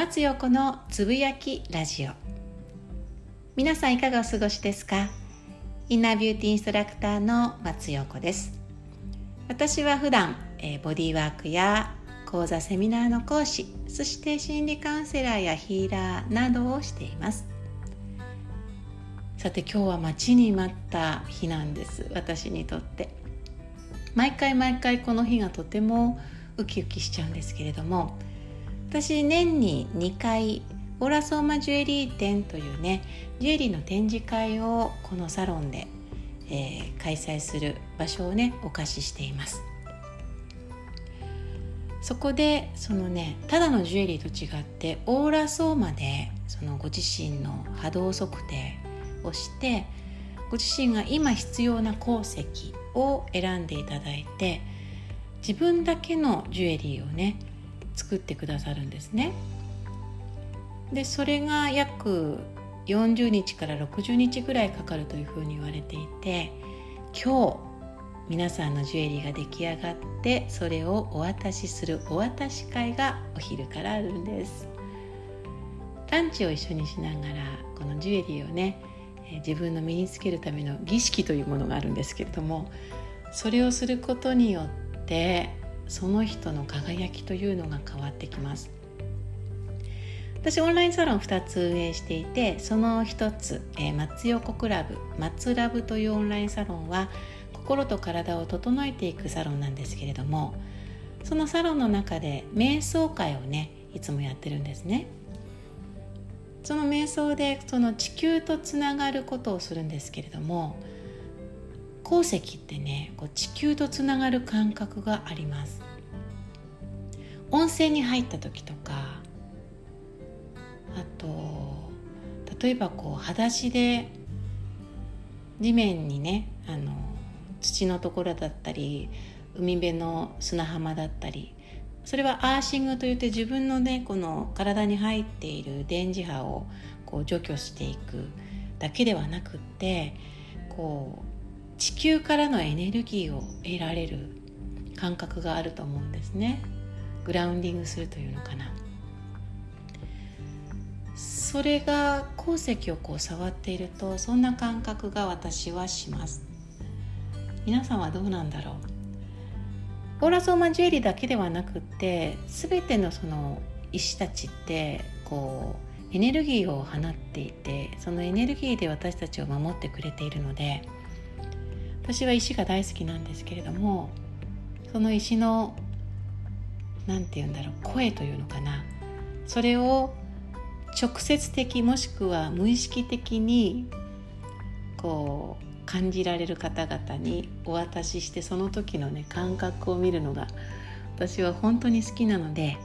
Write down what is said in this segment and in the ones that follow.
松陽子のつぶやきラジオ。皆さんいかがお過ごしですか？インナービューティーインストラクターの松陽子です。私は普段、えー、ボディワークや講座セミナーの講師そして心理カウンセラーやヒーラーなどをしています。さて今日は待ちに待った日なんです私にとって。毎回毎回この日がとてもウキウキしちゃうんですけれども私年に2回オーラソーマジュエリー展というねジュエリーの展示会をこのサロンで、えー、開催する場所をねお貸ししています。そこでそのねただのジュエリーと違ってオーラソーマでそのご自身の波動測定をしてご自身が今必要な鉱石を選んでいただいて自分だけのジュエリーをね作ってくださるんですね。でそれが約40日から60日ぐらいかかるというふうに言われていて今日皆さんのジュエリーが出来上がってそれをお渡しするお渡し会がお昼からあるんですランチを一緒にしながらこのジュエリーをね自分の身につけるための儀式というものがあるんですけれどもそれをすることによってその人の輝きというのが変わってきます。私オンラインサロン2つ運営していてその1つ、えー、松横クラブ松ラブというオンラインサロンは心と体を整えていくサロンなんですけれどもそのサロンの中で瞑想会をねいつもやってるんですね。その瞑想でその地球とつながることをするんですけれども鉱石ってねこう地球とつながる感覚があります。温泉に入った時とかあと例えばこう裸足で地面にねあの土のところだったり海辺の砂浜だったりそれはアーシングといって自分のねこの体に入っている電磁波をこう除去していくだけではなくってこう地球からのエネルギーを得られる感覚があると思うんですね。グラウンディングするというのかな。それが鉱石をこう触っているとそんな感覚が私はします。皆さんはどうなんだろう。オーラソーマジュエリーだけではなくって全てのその石たちってこうエネルギーを放っていてそのエネルギーで私たちを守ってくれているので私は石が大好きなんですけれどもその石の何て言うんだろう声というのかなそれを直接的もしくは無意識的にこう感じられる方々にお渡ししてその時のね感覚を見るのが私は本当に好きなので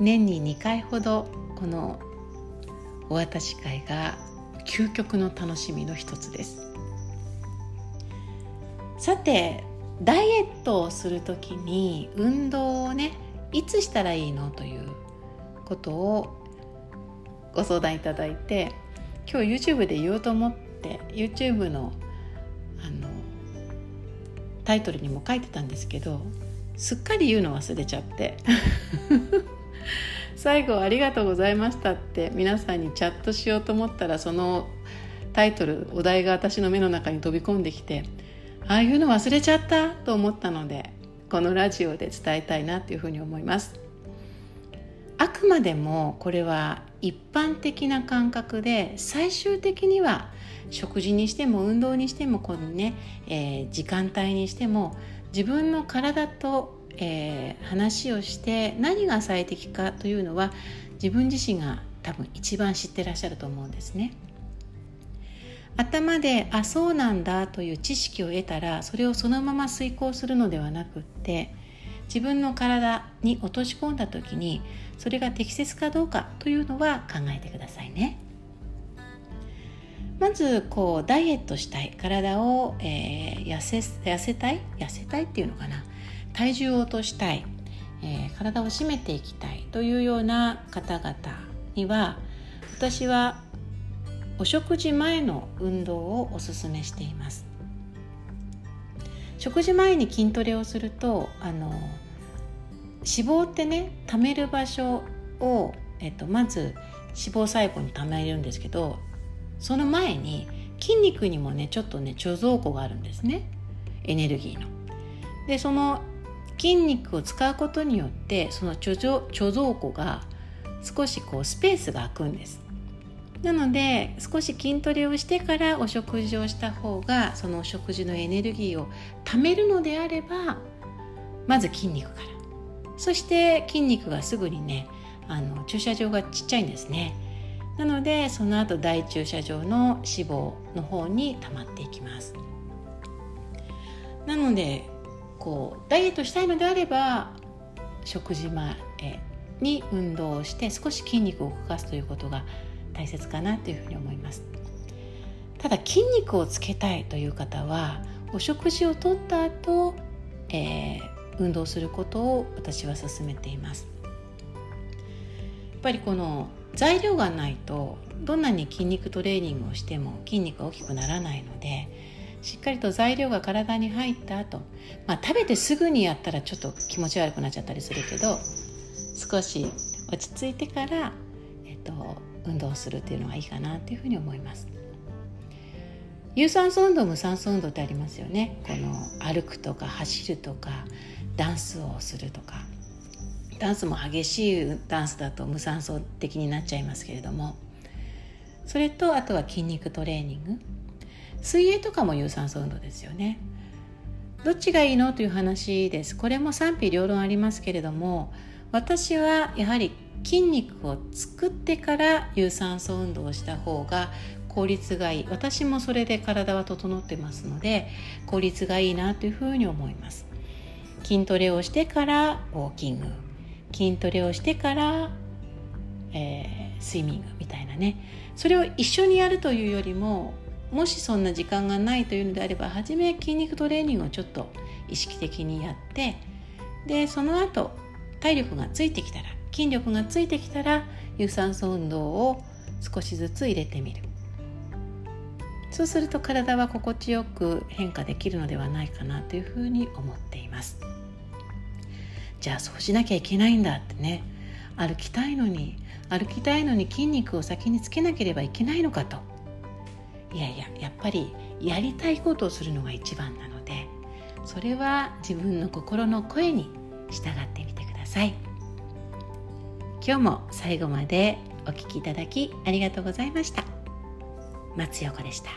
年に2回ほどこのお渡し会が究極の楽しみの一つです。さてダイエットをする時に運動をねいつしたらいいのということをご相談いただいて今日 YouTube で言おうと思って YouTube のあのタイトルにも書いてたんですけどすっかり言うの忘れちゃって。最後「ありがとうございました」って皆さんにチャットしようと思ったらそのタイトルお題が私の目の中に飛び込んできてああいうの忘れちゃったと思ったのでこのラジオで伝えたいなというふうに思いますあくまでもこれは一般的な感覚で最終的には食事にしても運動にしてもこのね、えー、時間帯にしても自分の体と、えー、話をして何が最適かというのは自分自身が多分一番知ってらっしゃると思うんですね。頭であそうなんだという知識を得たらそれをそのまま遂行するのではなくって自分の体に落とし込んだ時にそれが適切かどうかというのは考えてくださいね。まずこうダイエットしたい体を、えー、痩せ痩せたい？痩せたいっていうのかな？体重を落としたい、えー、体を締めていきたいというような方々には私はお食事前の運動をおすすめしています食事前に筋トレをするとあの脂肪ってね貯める場所をえっと、まず脂肪細胞に貯めるんですけどその前に筋肉にもねちょっとね貯蔵庫があるんですねエネルギーの。でその筋肉を使うことによってその貯蔵貯蔵庫が少しこうスペースが空くんです。なので少し筋トレをしてからお食事をした方がそのお食事のエネルギーを貯めるのであればまず筋肉から。そして筋肉がすぐにねあの駐車場がちっちゃいんですね。なのでその後大駐車場の脂肪の方に溜まっていきます。なのでこうダイエットしたいのであれば食事前に運動をして少し筋肉を動かすということが大切かなというふうに思います。ただ筋肉をつけたいという方はお食事をとった後、えー、運動することを私は勧めています。やっぱりこの材料がないとどんなに筋肉トレーニングをしても筋肉が大きくならないのでしっかりと材料が体に入った後、まあ食べてすぐにやったらちょっと気持ち悪くなっちゃったりするけど少し落ち着いてから、えっと、運動するっていうのがいいかなっていうふうに思います。有酸素運動無酸素運動ってありますよね。この歩くとか走るとかダンスをするとか。ダンスも激しいダンスだと無酸素的になっちゃいますけれども。それとあとは筋肉トレーニング。水泳とかも有酸素運動ですよね。どっちがいいの？という話です。これも賛否両論ありますけれども私はやはり筋肉を作ってから有酸素運動をした方が効率がいい。私もそれで体は整ってますので効率がいいなというふうに思います。筋トレをしてからウォーキング。筋トレをしてから、えー、スイミングみたいなね。それを一緒にやるというよりももしそんな時間がないというのであれば初め筋肉トレーニングをちょっと意識的にやってでその後体力がついてきたら筋力がついてきたら有酸素運動を少しずつ入れてみる。そうすると体は心地よく変化できるのではないかなというふうに思っています。じゃあそうしなきゃいけないんだってね。歩きたいのに歩きたいのに筋肉を先につけなければいけないのかと。いやいややっぱりやりたいことをするのが一番なのでそれは自分の心の声に従ってみてください。今日も最後までお聴きいただきありがとうございました。松横でした。